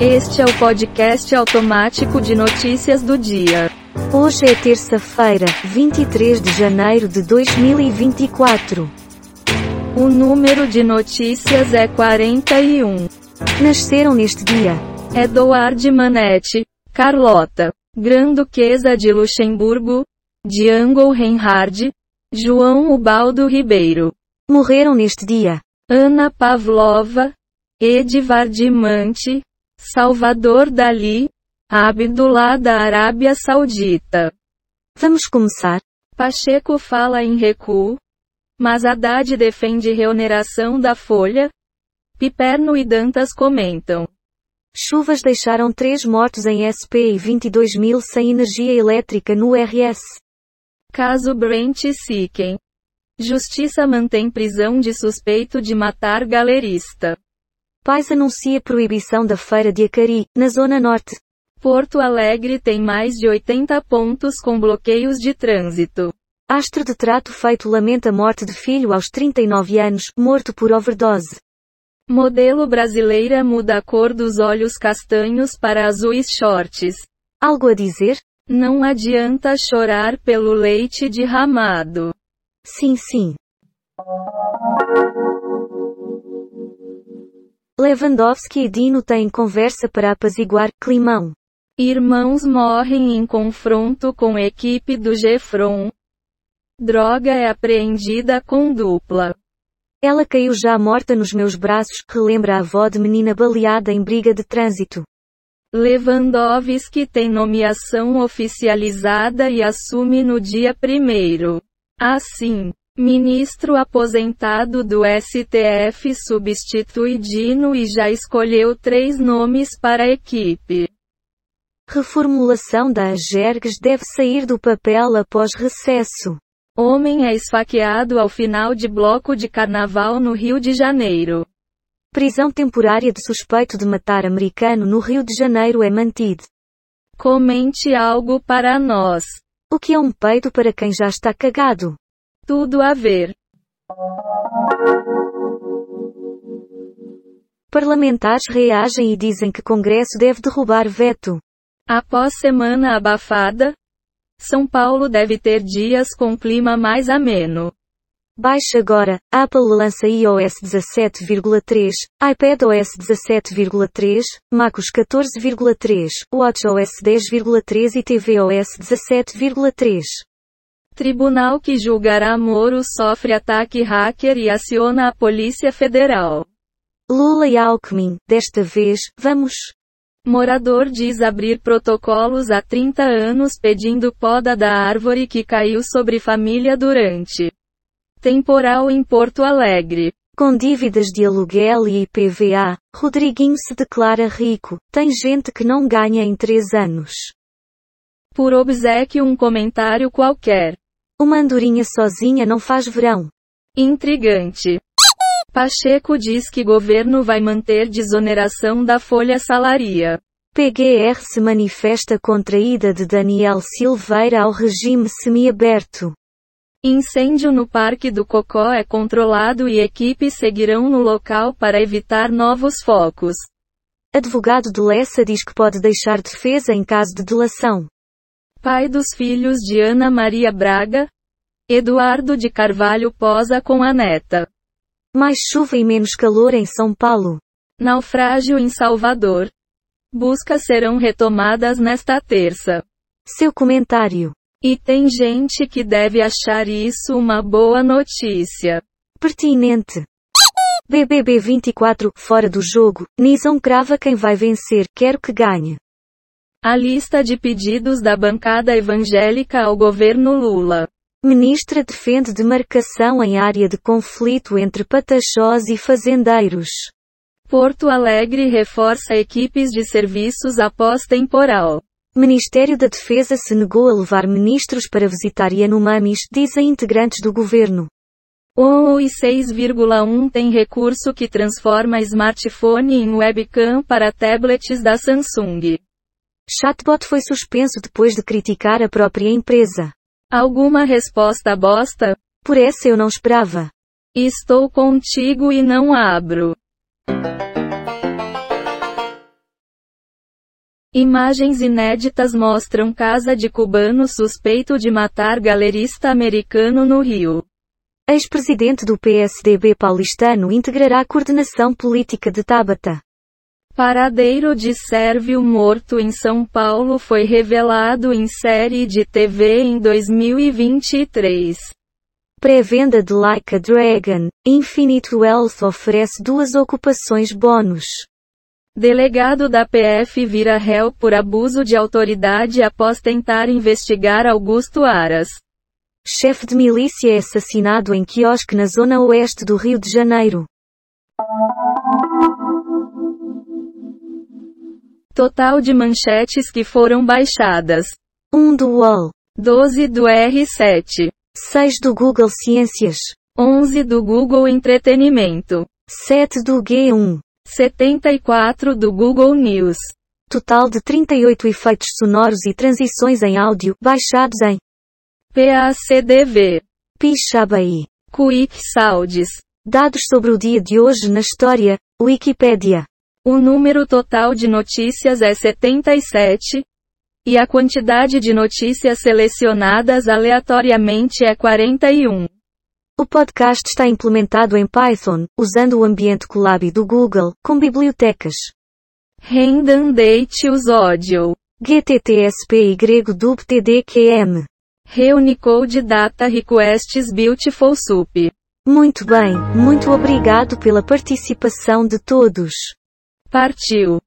Este é o podcast automático de notícias do dia. Hoje é terça-feira, 23 de janeiro de 2024. O número de notícias é 41. Nasceram neste dia Eduard Manetti, Carlota, Grã-Duquesa de Luxemburgo, Django Reinhard, João Ubaldo Ribeiro, morreram neste dia Ana Pavlova, Edvard Mante, Salvador Dali, Abdullah da Arábia Saudita. Vamos começar? Pacheco fala em recuo, mas Haddad defende reoneração da folha. Piperno e Dantas comentam. Chuvas deixaram três mortos em SP e 22 mil sem energia elétrica no RS. Caso Brent Siken. Justiça mantém prisão de suspeito de matar galerista. Pais anuncia proibição da feira de Acari, na Zona Norte. Porto Alegre tem mais de 80 pontos com bloqueios de trânsito. Astro de trato feito lamenta morte de filho aos 39 anos, morto por overdose. Modelo brasileira muda a cor dos olhos castanhos para azuis shorts. Algo a dizer? Não adianta chorar pelo leite derramado. Sim, sim. Lewandowski e Dino têm conversa para apaziguar climão. Irmãos morrem em confronto com equipe do Gefron. Droga é apreendida com dupla. Ela caiu já morta nos meus braços, relembra a avó de menina baleada em briga de trânsito. Lewandowski tem nomeação oficializada e assume no dia primeiro. Assim, Ministro aposentado do STF substitui Dino e já escolheu três nomes para a equipe. Reformulação da Agergs deve sair do papel após recesso. Homem é esfaqueado ao final de bloco de carnaval no Rio de Janeiro. Prisão temporária de suspeito de matar americano no Rio de Janeiro é mantida. Comente algo para nós. O que é um peito para quem já está cagado? Tudo a ver. Parlamentares reagem e dizem que Congresso deve derrubar veto. Após semana abafada, São Paulo deve ter dias com clima mais ameno. Baixe agora, Apple lança iOS 17,3, iPadOS 17,3, MacOS 14,3, WatchOS 10,3 e tvOS 17,3. Tribunal que julgará Moro sofre ataque hacker e aciona a Polícia Federal. Lula e Alckmin, desta vez, vamos. Morador diz abrir protocolos há 30 anos pedindo poda da árvore que caiu sobre família durante temporal em Porto Alegre. Com dívidas de aluguel e IPVA, Rodriguinho se declara rico. Tem gente que não ganha em três anos. Por obsequio um comentário qualquer. Uma andorinha sozinha não faz verão. Intrigante. Pacheco diz que governo vai manter desoneração da folha salaria. PGR se manifesta contra a ida de Daniel Silveira ao regime semiaberto. Incêndio no Parque do Cocó é controlado e equipes seguirão no local para evitar novos focos. Advogado de Lessa diz que pode deixar defesa em caso de delação. Pai dos filhos de Ana Maria Braga, Eduardo de Carvalho posa com a neta. Mais chuva e menos calor em São Paulo. Naufrágio em Salvador. Buscas serão retomadas nesta terça. Seu comentário. E tem gente que deve achar isso uma boa notícia. Pertinente. BBB 24, fora do jogo, Nison crava quem vai vencer, quero que ganhe. A lista de pedidos da bancada evangélica ao governo Lula. Ministra defende demarcação em área de conflito entre pataxós e fazendeiros. Porto Alegre reforça equipes de serviços após temporal. Ministério da Defesa se negou a levar ministros para visitar Yanomamis, dizem integrantes do governo. O 6,1 tem recurso que transforma smartphone em webcam para tablets da Samsung. Chatbot foi suspenso depois de criticar a própria empresa. Alguma resposta bosta? Por essa eu não esperava. Estou contigo e não abro. Imagens inéditas mostram casa de cubano suspeito de matar galerista americano no Rio. Ex-presidente do PSDB paulistano integrará a coordenação política de Tabata. Paradeiro de Sérvio morto em São Paulo foi revelado em série de TV em 2023. Pré-venda de Like a Dragon, Infinite Wealth oferece duas ocupações bônus. Delegado da PF vira réu por abuso de autoridade após tentar investigar Augusto Aras. Chefe de milícia é assassinado em quiosque na zona oeste do Rio de Janeiro. Total de manchetes que foram baixadas: 1 do UOL, 12 do R7, 6 do Google Ciências, 11 do Google Entretenimento, 7 do G1, 74 do Google News. total de 38 efeitos sonoros e transições em áudio baixados em PACDV, Pixabay. Quick Sounds. Dados sobre o dia de hoje na história, Wikipédia. O número total de notícias é 77. E a quantidade de notícias selecionadas aleatoriamente é 41. O podcast está implementado em Python, usando o ambiente Colab do Google, com bibliotecas Redundate os audio. GTTSPY-DUBTDQM. Reunicode Data Requests Beautiful Soup. Muito bem, muito obrigado pela participação de todos. Partiu.